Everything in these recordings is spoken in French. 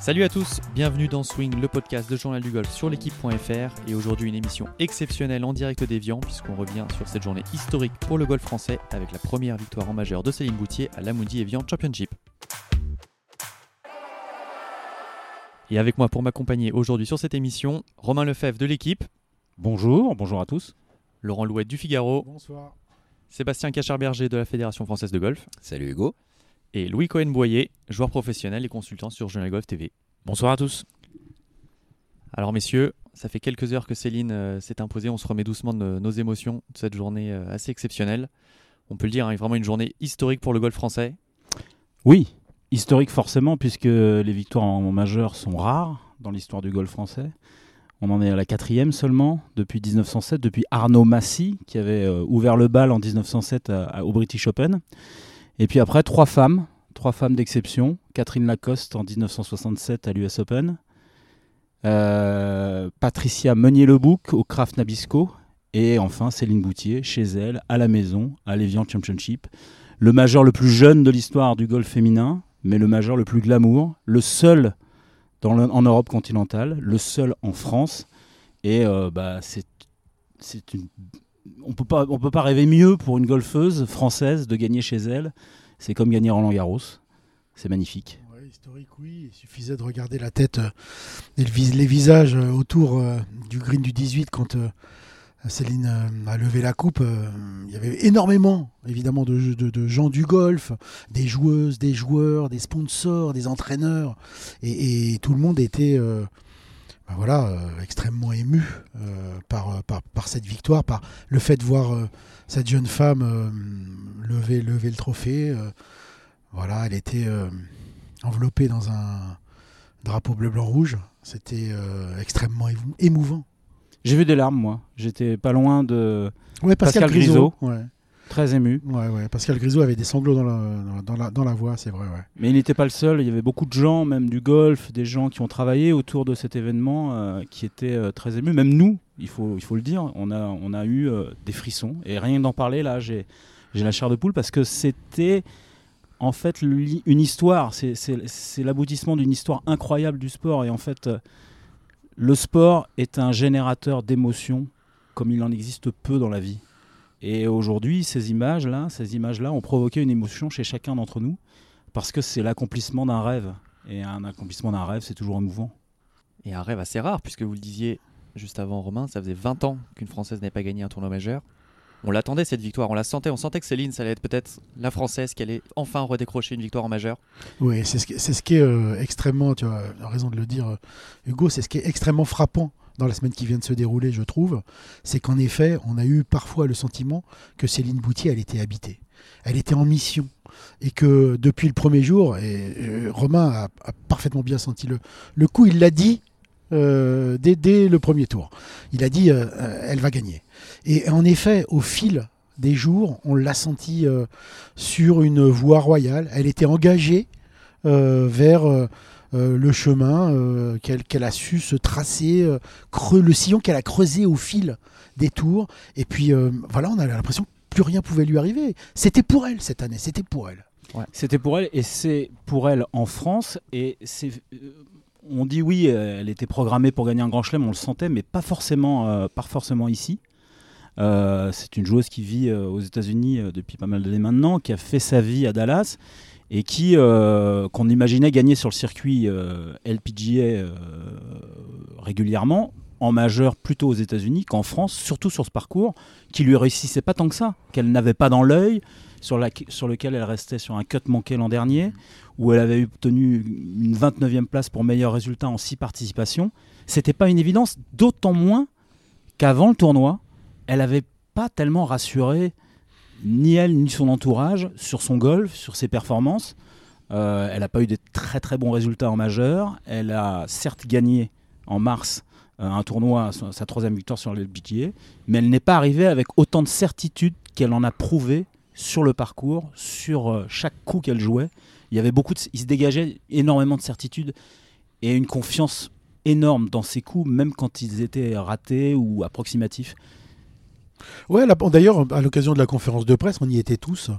Salut à tous, bienvenue dans Swing, le podcast de Journal du Golf sur l'équipe.fr et aujourd'hui une émission exceptionnelle en direct d'Evian puisqu'on revient sur cette journée historique pour le golf français avec la première victoire en majeur de Céline Boutier à l'Amundi Evian Championship. Et avec moi pour m'accompagner aujourd'hui sur cette émission, Romain Lefebvre de l'équipe. Bonjour, bonjour à tous. Laurent Louette du Figaro. Bonsoir. Sébastien Cachard-Berger de la Fédération française de golf. Salut Hugo. Et Louis Cohen-Boyer, joueur professionnel et consultant sur Journal Golf TV. Bonsoir à tous. Alors messieurs, ça fait quelques heures que Céline euh, s'est imposée, on se remet doucement de nos émotions de cette journée euh, assez exceptionnelle. On peut le dire, hein, vraiment une journée historique pour le golf français. Oui, historique forcément, puisque les victoires en majeur sont rares dans l'histoire du golf français. On en est à la quatrième seulement depuis 1907, depuis Arnaud Massy, qui avait euh, ouvert le bal en 1907 à- à- au British Open. Et puis après, trois femmes, trois femmes d'exception. Catherine Lacoste en 1967 à l'US Open. Euh, Patricia Meunier-Lebouc au Kraft Nabisco. Et enfin, Céline Boutier, chez elle, à la maison, à l'Evian Championship. Le majeur le plus jeune de l'histoire du golf féminin, mais le majeur le plus glamour. Le seul en Europe continentale, le seul en France. Et euh, bah, c'est une. On peut pas, peut pas rêver mieux pour une golfeuse française de gagner chez elle. C'est comme gagner Roland Garros. C'est magnifique. Historique, oui. Il suffisait de regarder la tête euh, et les visages euh, autour euh, du green du 18 quand Céline a levé la coupe. il y avait énormément, évidemment, de, gens du golf, des joueuses, des joueurs, des sponsors, des entraîneurs. Et, tout le monde était ben voilà, euh, extrêmement ému euh, par, euh, par, par cette victoire, par le fait de voir euh, cette jeune femme lever, lever le trophée. voilà, elle était enveloppée dans un drapeau bleu-blanc-rouge. C'était extrêmement émou- émouvant. J'ai vu des larmes, moi. J'étais pas loin de. Ouais, Pascal, Pascal Grisot. Ouais. Très ému. Ouais, ouais. Pascal Grisot avait des sanglots dans la, dans la, dans la voix, c'est vrai. Ouais. Mais il n'était pas le seul. Il y avait beaucoup de gens, même du golf, des gens qui ont travaillé autour de cet événement, euh, qui étaient euh, très émus. Même nous, il faut, il faut le dire, on a, on a eu euh, des frissons. Et rien que d'en parler, là, j'ai la chair de poule parce que c'était en fait une histoire. C'est- l'aboutissement d'une histoire incroyable du sport. Et en fait, le sport est un générateur d'émotions comme il en existe peu dans la vie. Et aujourd'hui, ces images-là, ces images-là ont provoqué une émotion chez chacun d'entre nous parce que c'est l'accomplissement d'un rêve. Et un accomplissement d'un rêve, c'est toujours émouvant. Et un rêve assez rare puisque vous le disiez juste avant Romain, ça faisait 20 ans qu'une Française n'avait pas gagné un tournoi majeur. On l'attendait cette victoire, on la sentait, on sentait que Céline, ça allait être peut-être la Française qui allait enfin redécrocher une victoire en majeur. Oui, c'est ce, qui- c'est ce qui est euh, extrêmement, tu as raison de le dire, euh, Hugo, c'est ce qui est extrêmement frappant dans la semaine qui vient de se dérouler, je trouve. C'est qu'en effet, on a eu parfois le sentiment que Céline Boutier, elle était habitée. Elle était en mission. Et que depuis le premier jour, et Romain a, parfaitement bien senti le, le coup, il l'a dit euh, dès, dès le premier tour. Il a dit, euh, euh, elle va gagner. Et en effet, au fil des jours, on l'a senti sur une voie royale. Elle était engagée vers euh, le chemin euh, qu'elle a su se tracer, euh, le sillon qu'elle a creusé au fil des tours. Et puis voilà, on a l'impression que plus rien pouvait lui arriver. C'était pour elle cette année, c'était pour elle. C'était pour elle et c'est pour elle en France. Et c'est, on dit oui, elle était programmée pour gagner un grand chelem, on le sentait, mais pas forcément, euh, forcément ici. C'est une joueuse qui vit aux États-Unis depuis pas mal d'années maintenant, qui a fait sa vie à Dallas et qui euh, qu'on imaginait gagner sur le circuit euh, LPGA euh, régulièrement en majeur plutôt aux États-Unis qu'en France, surtout sur ce parcours qui lui réussissait pas tant que ça, qu'elle n'avait pas dans l'œil, sur, lequel elle restait sur un cut manqué l'an dernier, où elle avait obtenu une 29e place pour meilleur résultat en six participations. C'était pas une évidence, d'autant moins qu'avant le tournoi, elle n'avait pas tellement rassuré ni elle ni son entourage sur son golf, sur ses performances. Euh, elle n'a pas eu de très très bons résultats en majeur. Elle a certes gagné en mars euh, un tournoi, sa troisième victoire sur le LPGA, mais elle n'est pas arrivée avec autant de certitude qu'elle en a prouvé sur le parcours, sur euh, chaque coup qu'elle jouait. Il y avait beaucoup il se dégageait énormément de certitude et une confiance énorme dans ses coups, même quand ils étaient ratés ou approximatifs. Ouais, d'ailleurs, à l'occasion de la conférence de presse, on y était tous.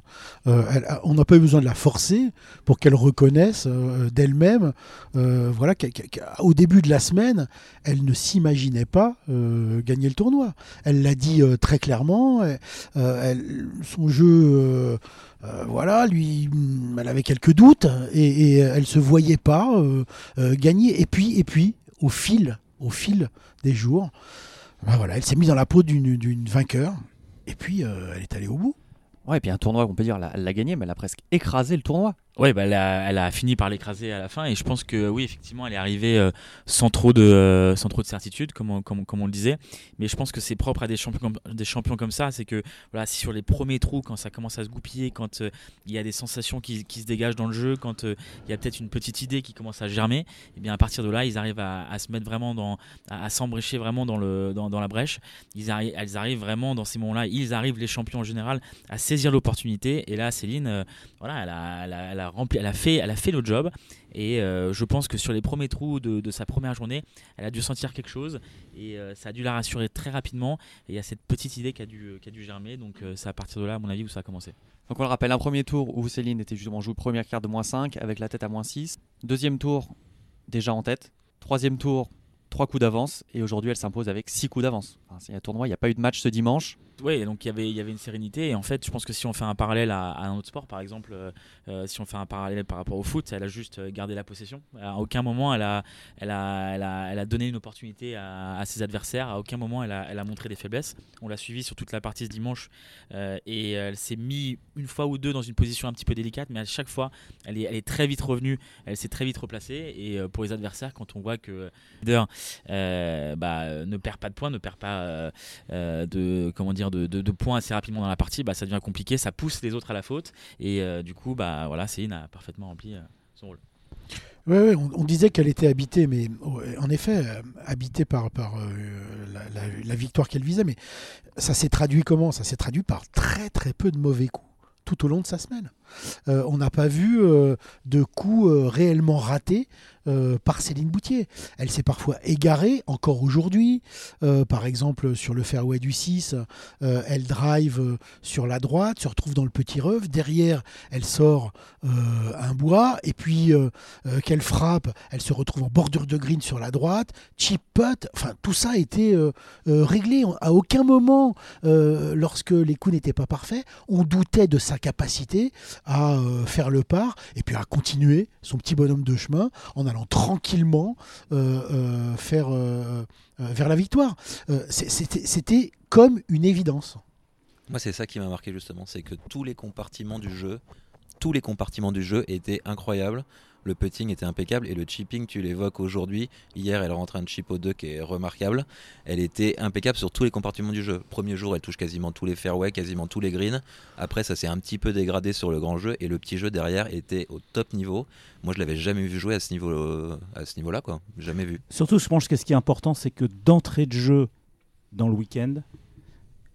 Euh, on n'a pas eu besoin de la forcer pour qu'elle reconnaisse euh, d'elle-même, euh, voilà, qu'au début de la semaine, elle ne s'imaginait pas gagner le tournoi. Elle l'a dit très clairement. son jeu, voilà, lui, elle avait quelques doutes et, et elle se voyait pas gagner. Et puis, et puis, au fil, au fil des jours. Bah voilà, elle s'est mise dans la peau d'une vainqueur et puis euh, elle est allée au bout. Ouais, et puis un tournoi, on peut dire, elle l'a gagné, mais elle a presque écrasé le tournoi. Ouais, bah, elle, a, fini par l'écraser à la fin et je pense que oui, effectivement, elle est arrivée euh, sans, trop de, euh, sans trop de certitude, comme on, comme, on le disait. Mais je pense que c'est propre à des champions comme, des champions comme ça. C'est que voilà, si sur les premiers trous, quand ça commence à se goupiller, quand euh, il y a des sensations qui, qui, se dégagent dans le jeu, quand il y a peut-être une petite idée qui commence à germer, et eh bien à partir de là, ils arrivent à, à se mettre vraiment dans, à, s'embrécher vraiment dans, le, dans, dans, la brèche. Ils arrivent, elles arrivent vraiment dans ces moments-là, ils arrivent, les champions en général, à saisir l'opportunité. Et là, Céline, voilà, elle a elle a fait elle le job. Et euh, je pense que sur les premiers trous de, sa première journée, elle a dû sentir quelque chose. Et euh, ça a dû la rassurer très rapidement. Et il y a cette petite idée qui a dû, germer. Donc euh, c'est à partir de là, à mon avis, où ça a commencé. Donc on le rappelle, un premier tour où Céline était justement joué première carte de moins 5 avec la tête à moins 6. Deuxième tour, déjà en tête. Troisième tour, trois coups d'avance. Et aujourd'hui, elle s'impose avec six coups d'avance. c'est un tournoi, il n'y a pas eu de match ce dimanche oui, donc il y avait une sérénité. Et en fait, je pense que si on fait un parallèle à, un autre sport, par exemple, euh, euh, si on fait un parallèle par rapport au foot, elle a juste euh, gardé la possession. À aucun moment, elle a, donné une opportunité à, ses adversaires. À aucun moment, elle a, montré des faiblesses. On l'a suivi sur toute la partie ce dimanche. et elle s'est mis une fois ou deux dans une position un petit peu délicate, mais à chaque fois, elle est, elle est très vite revenue. Elle s'est très vite replacée. Et pour les adversaires, quand on voit que leader bah, ne perd pas de points, ne perd pas de, comment dire, de, points assez rapidement dans la partie, bah, ça devient compliqué, ça pousse les autres à la faute. Et euh, du coup, bah, voilà, Céline a parfaitement rempli euh, son rôle. Ouais, on, disait qu'elle était habitée, mais en effet, euh, habitée par, par la, victoire qu'elle visait. Mais ça s'est traduit comment? Ça s'est traduit par très très peu de mauvais coups tout au long de sa semaine. On n'a pas vu de coups réellement ratés euh, par Céline Boutier. Elle s'est parfois égarée, encore aujourd'hui. Euh, par exemple, sur le fairway du 6, euh, elle drive sur la droite, se retrouve dans le petit reuve. Derrière, elle sort un bois. Et puis, qu'elle frappe, elle se retrouve en bordure de green sur la droite. Chip putt. Enfin, tout ça a été réglé. À aucun moment, lorsque les coups n'étaient pas parfaits, on doutait de sa capacité à faire le par et puis à continuer son petit bonhomme de chemin en allant tranquillement euh, euh, faire euh, vers la victoire. C'était comme une évidence. Moi, c'est ça qui m'a marqué justement, c'est que tous les compartiments du jeu, tous les compartiments du jeu étaient incroyables. Le putting était impeccable et le chipping, tu l'évoques aujourd'hui. Hier, elle rentre un chip au 2 qui est remarquable. Elle était impeccable sur tous les compartiments du jeu. Premier jour, elle touche quasiment tous les fairways, quasiment tous les greens. Après, ça s'est un petit peu dégradé sur le grand jeu et le petit jeu derrière était au top niveau. Moi, je l'avais jamais vu jouer à ce niveau, à ce niveau-là, quoi. Jamais vu. Surtout, je pense que ce qui est important, c'est que d'entrée de jeu dans le week-end,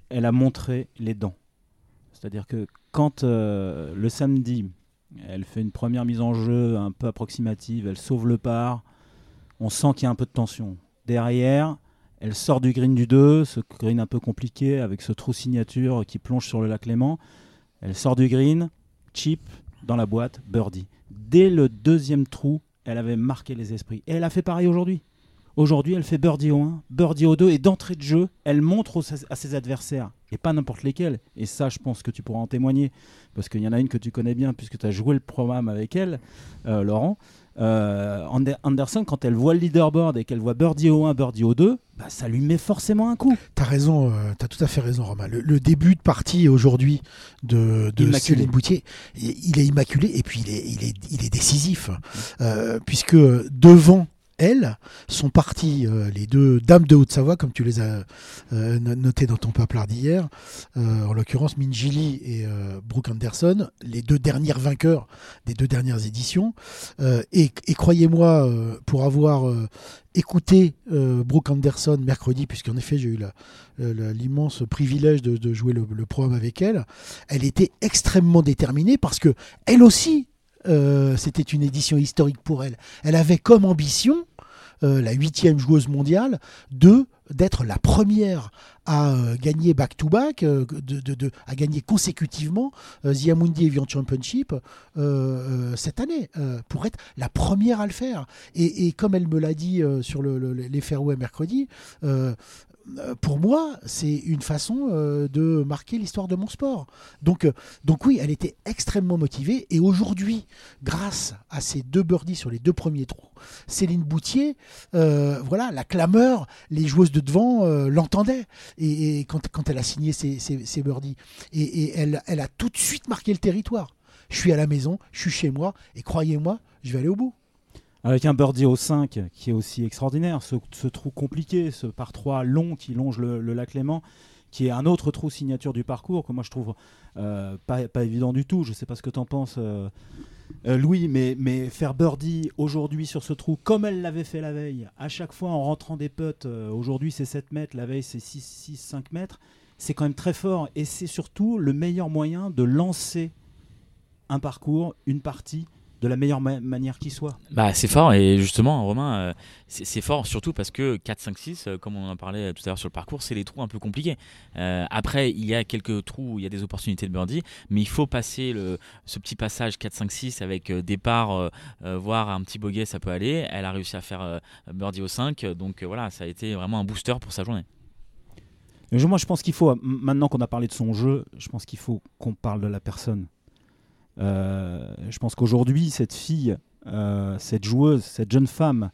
elle a montré les dents. C'est-à-dire que quand euh, le samedi, elle fait une première mise en jeu un peu approximative, elle sauve le par. On sent qu'il y a un peu de tension. Derrière, elle sort du green du 2, ce green un peu compliqué avec ce trou signature qui plonge sur le lac Léman. Elle sort du green, chip dans la boîte, birdie. Dès le deuxième trou, elle avait marqué les esprits. Et elle a fait pareil aujourd'hui. Aujourd'hui, elle fait birdie au 1, birdie au 2 et d'entrée de jeu, elle montre à ses adversaires, et pas n'importe lesquels. Et ça, je pense que tu pourras en témoigner, parce qu'il y en a une que tu connais bien, puisque tu as joué le programme avec elle, euh, Laurent. Euh, Anderson, quand elle voit le leaderboard et qu'elle voit birdie au 1, birdie au 2, bah, ça lui met forcément un coup. T'as raison, euh, t'as tout à fait raison, Romain. Le, début de partie aujourd'hui de, de Céline Boutier, il est immaculé et puis il est, il est, il est décisif, puisque devant elles sont parties, euh, les deux dames de Haute-Savoie, comme tu les as euh, notées dans ton paplard d'hier, euh, en l'occurrence Minjili et Brooke Anderson, les deux dernières vainqueurs des deux dernières éditions. et, croyez-moi, pour avoir écouté Brooke Anderson mercredi, puisqu'en effet j'ai eu l'immense privilège de, jouer le, le, programme avec elle, elle était extrêmement déterminée parce que elle aussi euh, c'était une édition historique pour elle. Elle avait comme ambition, euh, la huitième joueuse mondiale, de d'être la première à euh, gagner back-to-back, de, de- à gagner consécutivement euh, The Amundi Championship cette année, pour être la première à le faire. Et, comme elle me l'a dit sur le, le- les fairways mercredi, pour moi, c'est une façon euh, de marquer l'histoire de mon sport. Donc, euh, donc oui, elle était extrêmement motivée. Et aujourd'hui, grâce à ces deux birdies sur les deux premiers trous, Céline Boutier, euh, voilà, la clameur, les joueuses de devant euh, l'entendaient. Et, quand, elle a signé ses, ses- ses birdies, et, et elle, elle a tout de suite marqué le territoire. Je suis à la maison, je suis chez moi, et croyez-moi, je vais aller au bout. Avec un birdie au 5 qui est aussi extraordinaire, ce, trou compliqué, ce par 3 long qui longe le, lac Léman, qui est un autre trou signature du parcours que moi je trouve euh, pas, pas évident du tout. Je sais pas ce que tu en penses, euh, euh, Louis, mais, mais faire birdie aujourd'hui sur ce trou, comme elle l'avait fait la veille, à chaque fois en rentrant des putts, aujourd'hui c'est 7 mètres, la veille c'est 6, 6, 5 mètres, c'est quand même très fort et c'est surtout le meilleur moyen de lancer un parcours, une partie, de la meilleure ma- manière qui soit. Bah, c'est fort et justement, Romain, euh, c'est fort surtout parce que 4, 5, 6, euh, comme on en parlait tout à l'heure sur le parcours, c'est les trous un peu compliqués. Euh, après, il y a quelques trous où il y a des opportunités de birdie, mais il faut passer le, ce petit passage 4, 5, 6 avec euh, départ, voire un petit bogey, ça peut aller. Elle a réussi à faire birdie au 5, donc voilà, ça a été vraiment un booster pour sa journée. Moi, je pense qu'il faut, maintenant qu'on a parlé de son jeu, je pense qu'il faut qu'on parle de la personne. Euh, je pense qu'aujourd'hui, cette fille, euh, cette joueuse, cette jeune femme,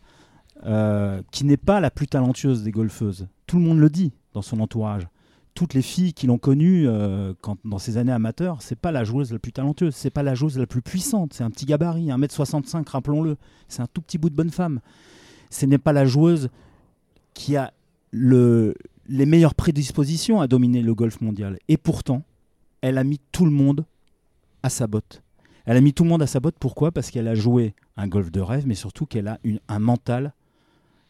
euh, qui n'est pas la plus talentueuse des golfeuses, tout le monde le dit dans son entourage. Toutes les filles qui l'ont connue dans ses années amateurs, c'est pas la joueuse la plus talentueuse, c'est pas la joueuse la plus puissante, c'est un petit gabarit, 1m65, rappelons-le, c'est un tout petit bout de bonne femme. Ce n'est pas la joueuse qui a le, les meilleures prédispositions à dominer le golf mondial. Et pourtant, elle a mis tout le monde à sa botte. Elle a mis tout le monde à sa botte. Pourquoi? Parce qu'elle a joué un golf de rêve, mais surtout qu'elle a une- un mental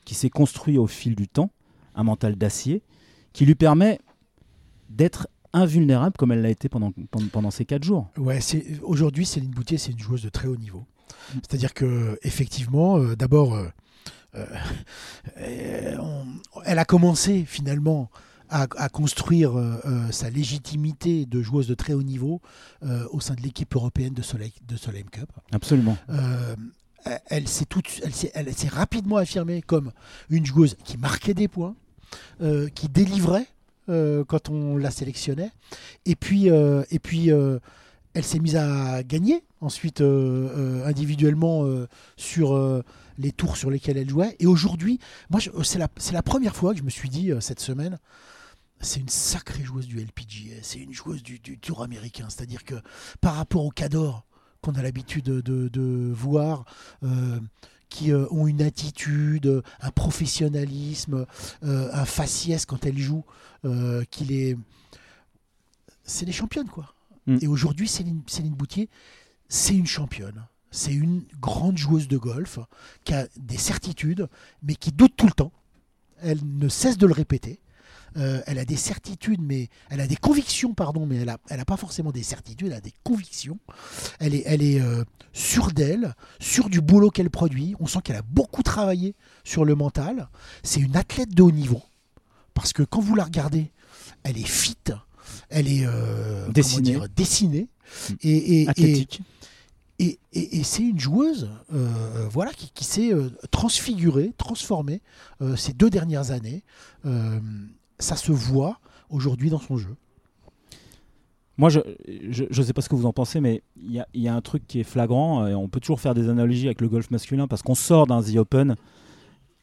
qui s'est construit au fil du temps, un mental d'acier, qui lui permet d'être invulnérable comme elle l'a été pendant, pendant, ces quatre jours. Ouais, c'est aujourd'hui Céline Boutier, c'est une joueuse de très haut niveau. C'est-à-dire que effectivement, euh, d'abord, euh, euh, euh, on- elle a commencé finalement à, à construire euh, euh, sa légitimité de joueuse de très haut niveau euh, au sein de l'équipe européenne de Soleil de Solheim Cup. Absolument. Euh, elle- s'est tout, elle s'est, elle s'est rapidement affirmée comme une joueuse qui marquait des points, qui délivrait quand on la sélectionnait, et puis, et puis elle s'est mise à gagner ensuite euh, euh, individuellement euh, sur les tours sur lesquels elle jouait. Et aujourd'hui, moi, c'est la, c'est la première fois que je me suis dit cette semaine. C'est une sacrée joueuse du LPGA, c'est une joueuse du, du tour américain. C'est-à-dire que par rapport au Cador, qu'on a l'habitude de, de- de voir, euh, qui euh, ont une attitude, un professionnalisme, euh, un faciès quand elles jouent, euh, qui les... C'est des championnes, quoi. Mm. Et aujourd'hui, Céline, Céline Boutier, c'est une championne. C'est une grande joueuse de golf qui a des certitudes, mais qui doute tout le temps. Elle ne cesse de le répéter. Euh, elle a des certitudes, mais elle a des convictions, pardon, mais elle n'a elle a pas forcément des certitudes, elle a des convictions. Elle est, elle est euh, sûre d'elle, sûre du boulot qu'elle produit. On sent qu'elle a beaucoup travaillé sur le mental. C'est une athlète de haut niveau. Parce que quand vous la regardez, elle est fit, elle est euh, Dessinée. dire, dessinée. Et, et- et- Athlétique. et, et- et c'est une joueuse euh, voilà, qui, qui s'est euh, transfigurée, transformée euh, ces deux dernières années. Ça se voit aujourd'hui dans son jeu. Moi, je ne sais pas ce que vous en pensez, mais il y a, y a un truc qui est flagrant. Et on peut toujours faire des analogies avec le golf masculin parce qu'on sort d'un The Open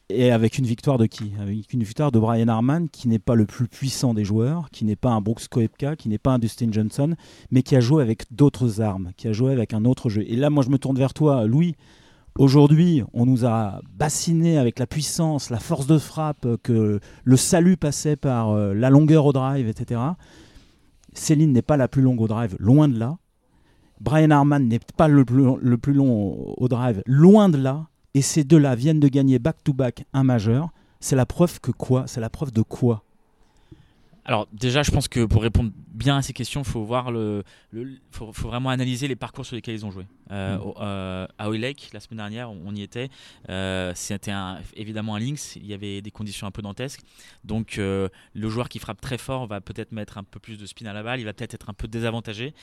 et avec une victoire de qui? Avec une victoire de Brian Harman, qui n'est pas le plus puissant des joueurs, qui n'est pas un Brooks Koepka, qui n'est pas un Dustin Johnson, mais qui a joué avec d'autres armes, qui a joué avec un autre jeu. Et là, moi, je me tourne vers toi, Louis. Aujourd'hui, on nous a bassiné avec la puissance, la force de frappe, que le salut passait par euh, la longueur au drive, etc. Céline n'est pas la plus longue au drive, loin de là. Brian Harman n'est pas le plus, long au, drive, loin de là. Et ces deux-là viennent de gagner back-to-back un majeur. C'est la preuve que quoi? C'est la preuve de quoi? Alors déjà, je pense que pour répondre bien à ces questions, il faut voir le, le faut, faut, vraiment analyser les parcours sur lesquels ils ont joué. Euh, Mm. au- euh, à la semaine dernière, on y était. Euh, C'était un- évidemment un links. Il y avait des conditions un peu dantesques. Donc le joueur qui frappe très fort va peut-être mettre un peu plus de spin à la balle. Il va peut-être être un peu désavantagé.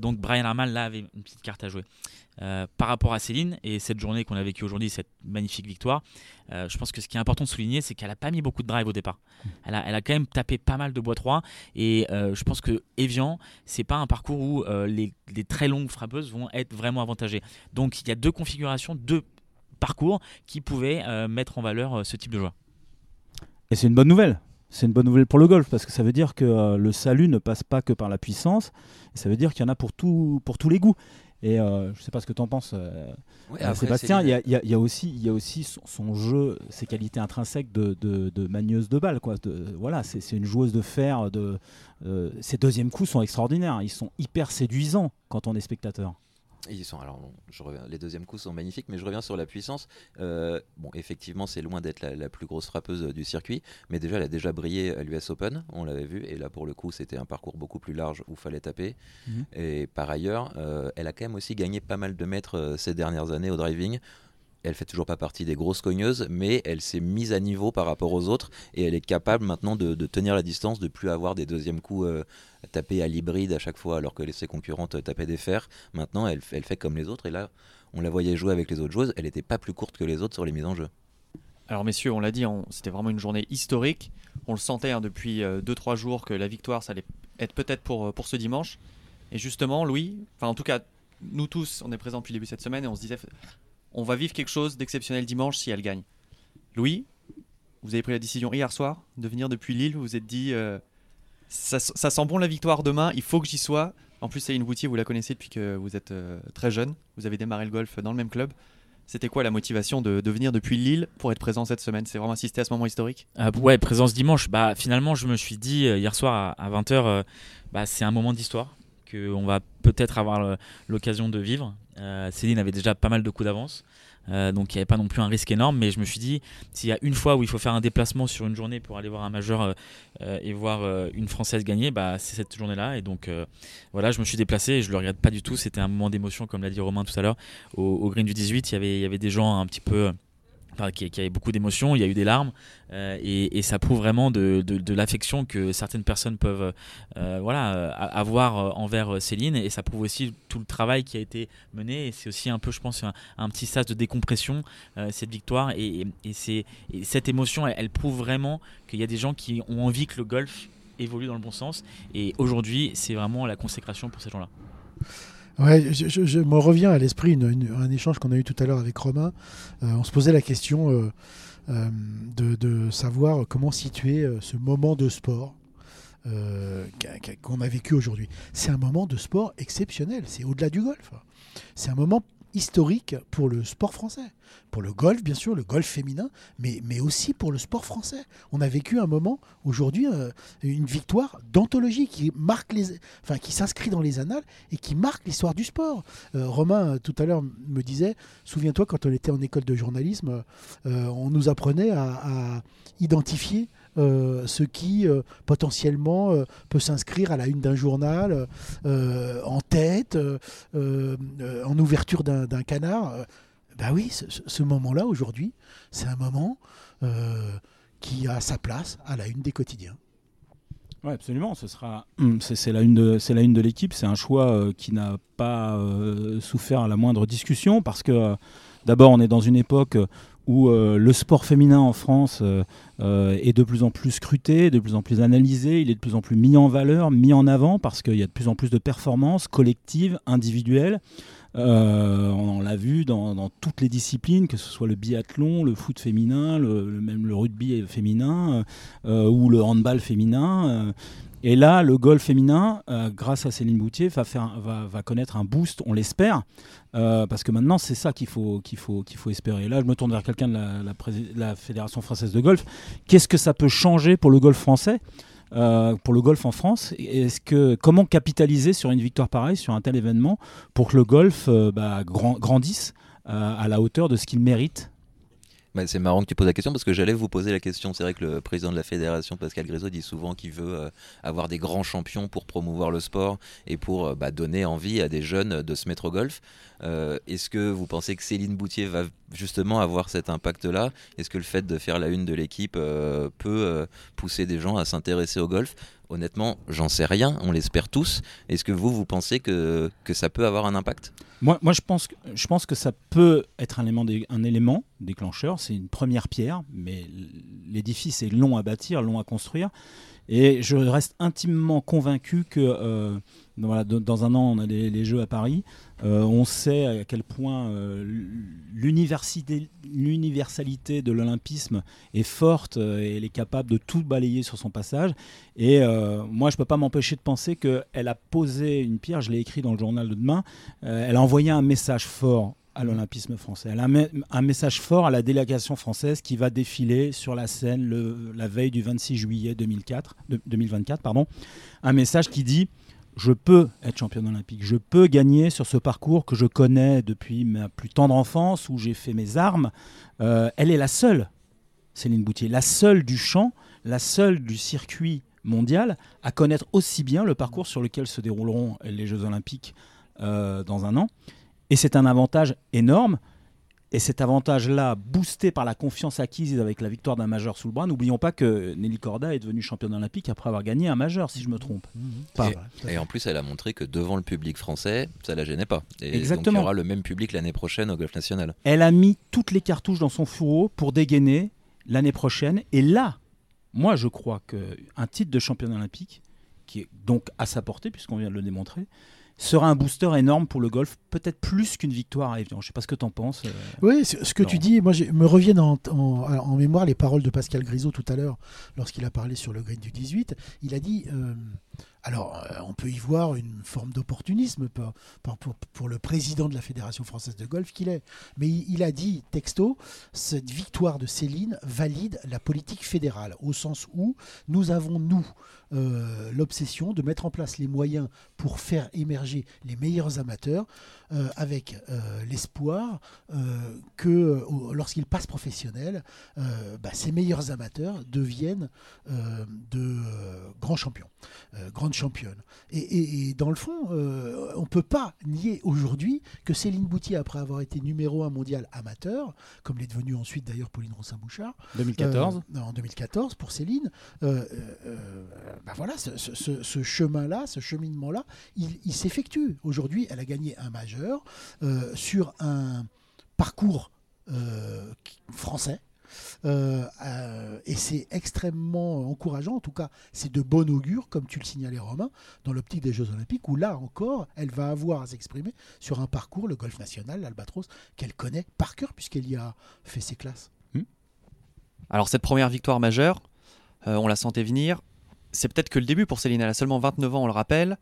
Donc Brian Harman là avait une petite carte à jouer. Euh, par rapport à Céline et cette journée qu'on a vécue aujourd'hui, cette magnifique victoire, euh, je pense que ce qui est important de souligner, c'est qu'elle a pas mis beaucoup de drive au départ. Elle a, elle a quand même tapé pas mal de bois 3 et euh, je pense que Evian, c'est pas un parcours où les, très longues frappeuses vont être vraiment avantagées. Donc il y a deux configurations, deux parcours qui pouvaient mettre en valeur ce type de joueur. Et c'est une bonne nouvelle. C'est une bonne nouvelle pour le golf parce que ça veut dire que le salut ne passe pas que par la puissance. Ça veut dire qu'il y en a pour, tout, pour tous les goûts. Et euh, je ne sais pas ce que tu en penses, euh, Ouais, après, Sébastien. Il y a, il y a- il y a aussi, il y a aussi son, son jeu, ses qualités intrinsèques de, de, de manieuse de balle. Quoi. De- voilà, c'est c'est une joueuse de fer. De, euh, ses deuxièmes coups sont extraordinaires. Ils sont hyper séduisants quand on est spectateur. Ils sont, alors, je reviens, les deuxièmes coups sont magnifiques, mais je reviens sur la puissance. Euh, bon, effectivement, c'est loin d'être la, la plus grosse frappeuse du circuit, mais déjà, elle a déjà brillé à l'US Open, on l'avait vu, et là, pour le coup, c'était un parcours beaucoup plus large où fallait taper. Mhm. Et par ailleurs, euh, elle a quand même aussi gagné pas mal de mètres euh, ces dernières années au driving. Elle fait toujours pas partie des grosses cogneuses, mais elle s'est mise à niveau par rapport aux autres et elle est capable maintenant de, tenir la distance, de plus avoir des deuxièmes coups euh, tapés à l'hybride à chaque fois, alors que ses concurrentes euh, tapaient des fers. Maintenant, elle, fait comme les autres et là, on la voyait jouer avec les autres joueuses. Elle n'était pas plus courte que les autres sur les mises en jeu. Alors messieurs, on l'a dit, c'était vraiment une journée historique. On le sentait hein, depuis 2-3 jours que la victoire, ça allait être peut-être pour, euh, pour ce dimanche. Et justement, Louis, enfin en tout cas, nous tous, on est présents depuis le début de cette semaine et on se disait, on va vivre quelque chose d'exceptionnel dimanche si elle gagne. Louis, vous avez pris la décision hier soir de venir depuis Lille, vous vous êtes dit, euh, ça, ça sent bon la victoire demain, il faut que j'y sois. En plus, Céline Boutier, vous la connaissez depuis que vous êtes euh, très jeune, vous avez démarré le golf dans le même club. C'était quoi la motivation de, venir depuis Lille pour être présent cette semaine? C'est vraiment assister à ce moment historique? Euh, ouais, présence dimanche. Bah, finalement, je me suis dit euh, hier soir à, 20h, bah, c'est un moment d'histoire qu'on va peut-être avoir l'occasion de vivre. Euh, Céline avait déjà pas mal de coups d'avance. Euh, donc il n'y avait pas non plus un risque énorme, mais je me suis dit, s'il y a une fois où il faut faire un déplacement sur une journée pour aller voir un majeur euh, et voir une Française gagner, bah, c'est cette journée-là. Et donc voilà, je me suis déplacé et je le regrette pas du tout. C'était un moment d'émotion, comme l'a dit Romain tout à l'heure. Au, green du 18, il y avait, il y avait des gens un petit peu... Enfin, qui, qui avaient beaucoup d'émotions, il y a eu des larmes, euh, et, ça prouve vraiment de, l'affection que certaines personnes peuvent euh, euh, avoir envers Céline, et ça prouve aussi tout le travail qui a été mené, et c'est aussi un peu, je pense, un, petit sas de décompression, cette victoire, et, cette émotion, elle prouve vraiment qu'il y a des gens qui ont envie que le golf évolue dans le bon sens, et aujourd'hui, c'est vraiment la consécration pour ces gens-là. Ouais, je, me reviens à l'esprit une- un échange qu'on a eu tout à l'heure avec Romain. Euh, on se posait la question euh, euh, de, de savoir comment situer ce moment de sport qu'on a vécu aujourd'hui. C'est un moment de sport exceptionnel, c'est au-delà du golf. C'est un moment historique pour le sport français, pour le golf bien sûr, le golf féminin, mais, mais aussi pour le sport français. On a vécu un moment aujourd'hui, euh, une victoire d'anthologie qui marque les, enfin qui s'inscrit dans les annales et qui marque l'histoire du sport. Euh, Romain euh, tout à l'heure me disait, souviens-toi quand on était en école de journalisme, on nous apprenait à, identifier ce qui euh, potentiellement euh, peut s'inscrire à la une d'un journal, euh, en tête, euh, euh, euh, en ouverture d'un canard. Euh, Ben oui, ce, moment-là aujourd'hui, c'est un moment euh, qui a sa place à la une des quotidiens. Ouais, absolument. Ce sera, Hum, c'est la une de, c'est la une de l'équipe. C'est un choix euh, qui n'a pas euh, souffert à la moindre discussion parce que euh, d'abord, on est dans une époque où euh, le sport féminin en France euh, euh, est de plus en plus scruté, de plus en plus analysé, il est de plus en plus mis en valeur, mis en avant parce qu'il y a de plus en plus de performances collectives, individuelles. On l'a vu dans, toutes les disciplines, que ce soit le biathlon, le foot féminin, même le rugby féminin ou le handball féminin. Et là, le golf féminin, euh, grâce à Céline Boutier, va, faire, va, connaître un boost, on l'espère, euh, parce que maintenant, c'est ça qu'il faut, qu'il faut, espérer. Là, je me tourne vers quelqu'un de la, la Fédération française de golf. Qu'est-ce que ça peut changer pour le golf français euh, pour le golf en France, est-ce que comment capitaliser sur une victoire pareille, sur un tel événement, pour que le golf bah, grand- grandisse à la hauteur de ce qu'il mérite? C'est marrant que tu poses la question parce que j'allais vous poser la question. C'est vrai que le président de la fédération, Pascal Grisot, dit souvent qu'il veut euh, avoir des grands champions pour promouvoir le sport et pour euh, bah, donner envie à des jeunes de se mettre au golf. Euh, Est-ce que vous pensez que Céline Boutier va justement avoir cet impact-là? Est-ce que le fait de faire la une de l'équipe peut pousser des gens à s'intéresser au golf? Honnêtement, j'en sais rien, on l'espère tous. Est-ce que vous, vous pensez que, ça peut avoir un impact? Moi, je, pense que, ça peut être un élément, un élément déclencheur. C'est une première pierre, mais l'édifice est long à bâtir, long à construire. Et je reste intimement convaincu que euh, dans un an, on a les, Jeux à Paris. Euh, on sait à quel point euh, l'universalité de l'olympisme est forte euh, et elle est capable de tout balayer sur son passage. Et moi, je ne peux pas m'empêcher de penser qu'elle a posé une pierre, je l'ai écrit dans le journal de demain, elle a envoyé un message fort à l'olympisme français. Elle a un, message fort à la délégation française qui va défiler sur la scène la veille du 26 juillet 2004, de, 2024. Pardon. Un message qui dit je peux être championne olympique, je peux gagner sur ce parcours que je connais depuis ma plus tendre enfance, où j'ai fait mes armes. Euh, elle est la seule, Céline Boutier, la seule du champ, la seule du circuit mondial à connaître aussi bien le parcours sur lequel se dérouleront les Jeux olympiques euh, dans un an. Et c'est un avantage énorme. Et cet avantage-là, boosté par la confiance acquise avec la victoire d'un majeur sous le bras, n'oublions pas que Nelly Corda est devenue championne olympique après avoir gagné un majeur, si je me trompe. Pas. Et en plus, elle a montré que devant le public français, ça la gênait pas. Et donc, il y Exactement. aura le même public l'année prochaine au Golf National. Elle a mis toutes les cartouches dans son fourreau pour dégainer l'année prochaine. Et là, moi, je crois qu'un titre de championne olympique, qui est donc à sa portée, puisqu'on vient de le démontrer, sera un booster énorme pour le golf, peut-être plus qu'une victoire à Evian. Je sais pas ce que tu en penses. euh. Oui, ce que tu dis, moi, me reviennent en, en- en mémoire les paroles de Pascal Grisot tout à l'heure, lorsqu'il a parlé sur le green du 18. Il a dit, euh, alors, euh, on peut y voir une forme d'opportunisme pour, pour- pour- pour le président de la Fédération française de golf qu'il est. Mais il, il a dit, texto, cette victoire de Céline valide la politique fédérale, au sens où nous avons, nous, euh, l'obsession de mettre en place les moyens pour faire émerger les meilleurs amateurs, euh, avec euh, l'espoir euh, que lorsqu'ils passent professionnels, bah, ces meilleurs amateurs deviennent de grands champions, grandes championnes. Et, et- et dans le fond, on ne peut pas nier aujourd'hui que Céline Boutier, après avoir été numéro un mondial amateur, comme l'est devenue ensuite d'ailleurs Pauline Rossin-Bouchard, 2014. euh, en 2014 pour Céline. bah voilà, ce, ce- ce- ce chemin-là, ce cheminement-là, il, il s'effectue. Aujourd'hui, elle a gagné un euh, sur un parcours euh, français. Euh, et c'est extrêmement encourageant, en tout cas c'est de bon augure, comme tu le signalais Romain, dans l'optique des Jeux Olympiques, où là encore, elle va avoir à s'exprimer sur un parcours, le golf national, l'Albatros, qu'elle connaît par cœur, puisqu'elle y a fait ses classes. Alors cette première victoire majeure, on la sentait venir. C'est peut-être que le début pour Céline. Elle a seulement 29 ans, on le rappelle.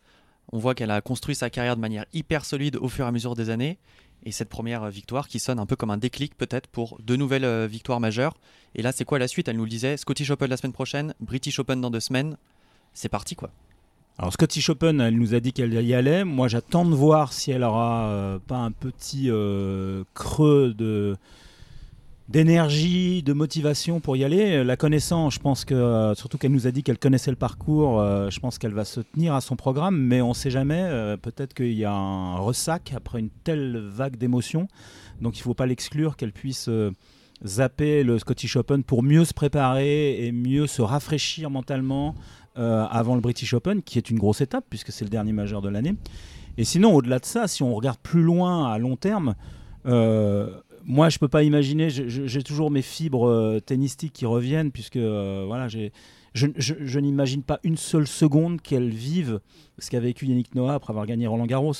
On voit qu'elle a construit sa carrière de manière hyper solide au fur et à mesure des années. Et cette première euh, victoire qui sonne un peu comme un déclic peut-être pour de nouvelles euh, victoires majeures. Et là, c'est quoi la suite? Elle nous le disait, Scottish Open la semaine prochaine, British Open dans deux semaines. C'est parti quoi. Alors Scottish Open, elle nous a dit qu'elle y allait. Moi, j'attends de voir si elle aura euh, pas un petit creux de d'énergie, de motivation pour y aller. La connaissant, je pense que euh, surtout qu'elle nous a dit qu'elle connaissait le parcours, euh, je pense qu'elle va se tenir à son programme, mais on ne sait jamais. euh, Peut-être qu'il y a un ressac après une telle vague d'émotions, donc il ne faut pas l'exclure qu'elle puisse zapper le Scottish Open pour mieux se préparer et mieux se rafraîchir mentalement avant le British Open, qui est une grosse étape puisque c'est le dernier majeur de l'année. Et sinon, au-delà de ça, si on regarde plus loin à long terme, moi, je peux pas imaginer. J'ai toujours mes fibres euh, tennistiques qui reviennent puisque euh, voilà, je n'imagine pas une seule seconde qu'elle vive ce qu'a vécu Yannick Noah après avoir gagné Roland Garros.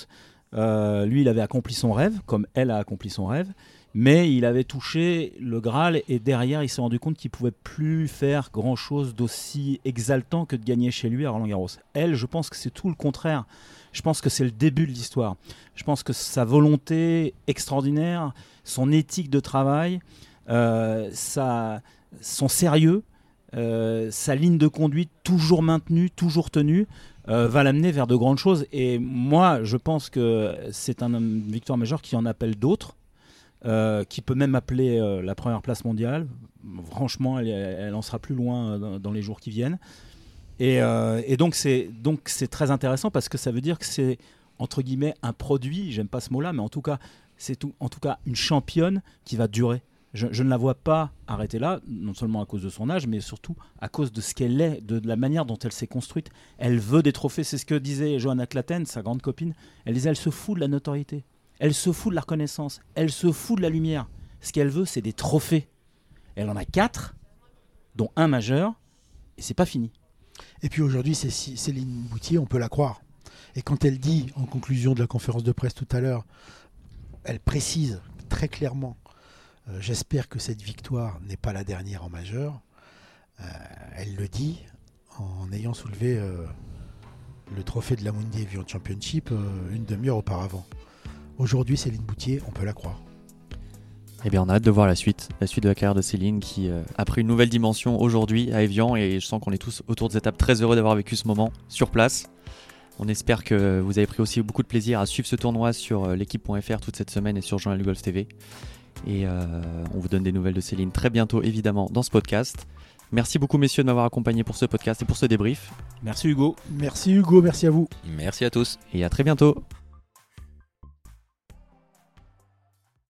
Euh, lui, il avait accompli son rêve, comme elle a accompli son rêve, mais il avait touché le Graal et derrière, il s'est rendu compte qu'il pouvait plus faire grand chose d'aussi exaltant que de gagner chez lui à Roland Garros. Elle, je pense que c'est tout le contraire. Je pense que c'est le début de l'histoire. Je pense que sa volonté extraordinaire, son éthique de travail, euh, sa- son sérieux, euh, sa ligne de conduite toujours maintenue, toujours tenue, euh, va l'amener vers de grandes choses. Et moi, je pense que c'est un- une victoire majeure qui en appelle d'autres. qui peut même appeler la première place mondiale. Franchement, elle, en sera plus loin dans les jours qui viennent. Et, euh, et donc c'est donc c'est très intéressant parce que ça veut dire que c'est entre guillemets un produit. J'aime pas ce mot-là, mais en tout cas c'est tout, en tout cas une championne qui va durer. Je, je ne la vois pas arrêter là, non seulement à cause de son âge, mais surtout à cause de ce qu'elle est, de, de la manière dont elle s'est construite. Elle veut des trophées. C'est ce que disait Johanna Claten, sa grande copine. Elle disait elle se fout de la notoriété. Elle se fout de la reconnaissance. Elle se fout de la lumière. Ce qu'elle veut, c'est des trophées. Elle en a quatre, dont un majeur, et c'est pas fini. Et puis aujourd'hui, c'est Céline Boutier, on peut la croire. Et quand elle dit, en conclusion de la conférence de presse tout à l'heure, elle précise très clairement euh, J'espère que cette victoire n'est pas la dernière en majeur. Euh, elle le dit en ayant soulevé euh, le trophée de la Mundi Avion Championship une demi-heure auparavant. Aujourd'hui, Céline Boutier, on peut la croire. Eh bien, on a hâte de voir la suite, la suite de la carrière de Céline qui euh, a pris une nouvelle dimension aujourd'hui à Evian et je sens qu'on est tous autour de cette table très heureux d'avoir vécu ce moment sur place. On espère que vous avez pris aussi beaucoup de plaisir à suivre ce tournoi sur euh, l'équipe.fr toute cette semaine et sur Journal du Golf TV. Et euh, on vous donne des nouvelles de Céline très bientôt, évidemment, dans ce podcast. Merci beaucoup, messieurs, de m'avoir accompagné pour ce podcast et pour ce débrief. Merci Hugo. Merci Hugo, merci à vous. Merci à tous. Et à très bientôt.